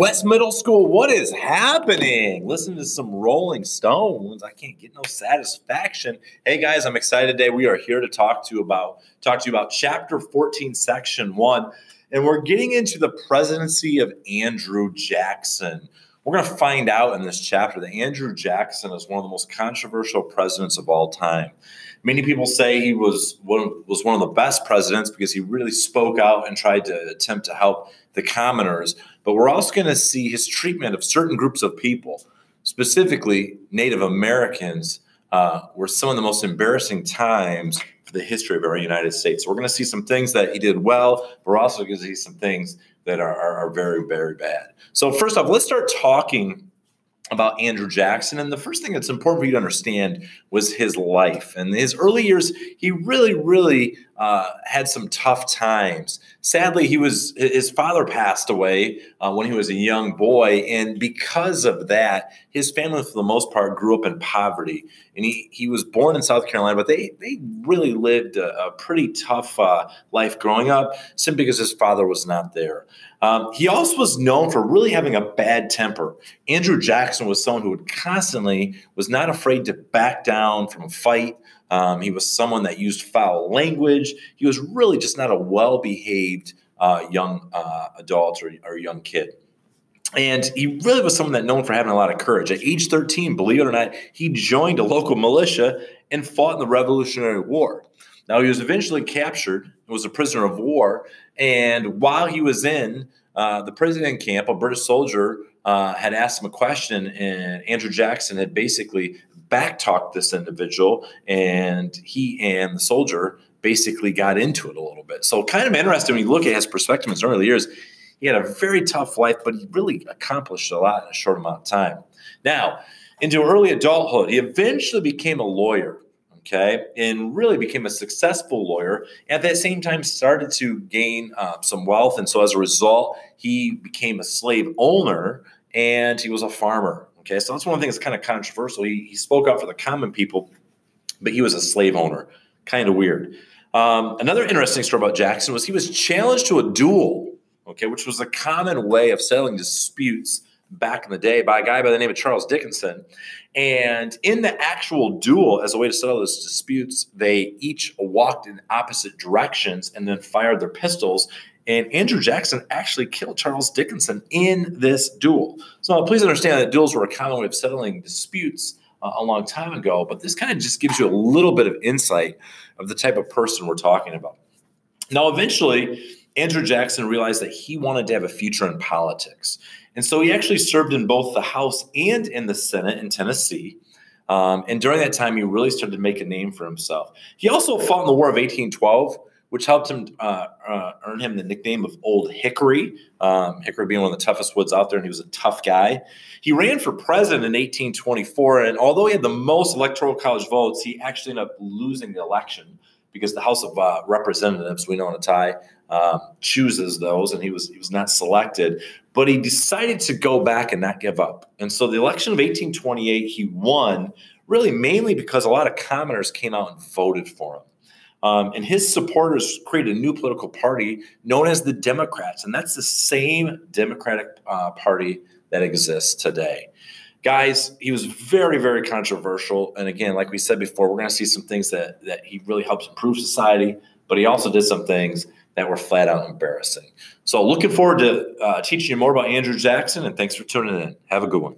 West Middle School, what is happening? Listen to some Rolling Stones. I can't get no satisfaction. Hey guys, I'm excited today. We are here to talk to you about talk to you about chapter 14, section 1. And we're getting into the presidency of Andrew Jackson. We're going to find out in this chapter that Andrew Jackson is one of the most controversial presidents of all time. Many people say he was one, was one of the best presidents because he really spoke out and tried to attempt to help the commoners. But we're also going to see his treatment of certain groups of people, specifically Native Americans, uh, were some of the most embarrassing times for the history of our United States. So we're going to see some things that he did well, but we're also going to see some things that are, are, are very, very bad. So first off, let's start talking about Andrew Jackson. And the first thing that's important for you to understand was his life. And his early years, he really, really uh, had some tough times. Sadly, he was his father passed away uh, when he was a young boy, and because of that, his family, for the most part, grew up in poverty. And he he was born in South Carolina, but they they really lived a, a pretty tough uh, life growing up, simply because his father was not there. Um, he also was known for really having a bad temper. Andrew Jackson was someone who would constantly was not afraid to back down from a fight. Um, he was someone that used foul language. He was really just not a well behaved uh, young uh, adult or, or young kid. And he really was someone that known for having a lot of courage. At age 13, believe it or not, he joined a local militia and fought in the Revolutionary War. Now, he was eventually captured was a prisoner of war. And while he was in uh, the prison camp, a British soldier uh, had asked him a question, and Andrew Jackson had basically backtalked this individual, and he and the soldier basically got into it a little bit. So, kind of interesting when you look at his perspective in his early years. He had a very tough life, but he really accomplished a lot in a short amount of time. Now, into early adulthood, he eventually became a lawyer okay, and really became a successful lawyer. At that same time, started to gain uh, some wealth, and so as a result, he became a slave owner and he was a farmer. Okay, so that's one things that's kind of controversial. He, he spoke out for the common people, but he was a slave owner. Kind of weird. Um, another interesting story about Jackson was he was challenged to a duel, okay, which was a common way of settling disputes back in the day by a guy by the name of Charles Dickinson. And in the actual duel, as a way to settle those disputes, they each walked in opposite directions and then fired their pistols. And Andrew Jackson actually killed Charles Dickinson in this duel. So please understand that duels were a common way of settling disputes uh, a long time ago, but this kind of just gives you a little bit of insight of the type of person we're talking about. Now, eventually, Andrew Jackson realized that he wanted to have a future in politics. And so he actually served in both the House and in the Senate in Tennessee. Um, and during that time, he really started to make a name for himself. He also fought in the War of 1812, which helped him uh, uh, earn him the nickname of Old Hickory. Um, Hickory being one of the toughest woods out there, and he was a tough guy. He ran for president in 1824, and although he had the most electoral college votes, he actually ended up losing the election because the House of uh, Representatives, we know in a tie, um, chooses those, and he was he was not selected. But he decided to go back and not give up. And so the election of 1828, he won really mainly because a lot of commoners came out and voted for him. Um, and his supporters created a new political party known as the Democrats, and that's the same Democratic uh, Party that exists today. Guys, he was very, very controversial. And again, like we said before, we're going to see some things that, that he really helps improve society, but he also did some things that were flat out embarrassing. So, looking forward to uh, teaching you more about Andrew Jackson, and thanks for tuning in. Have a good one.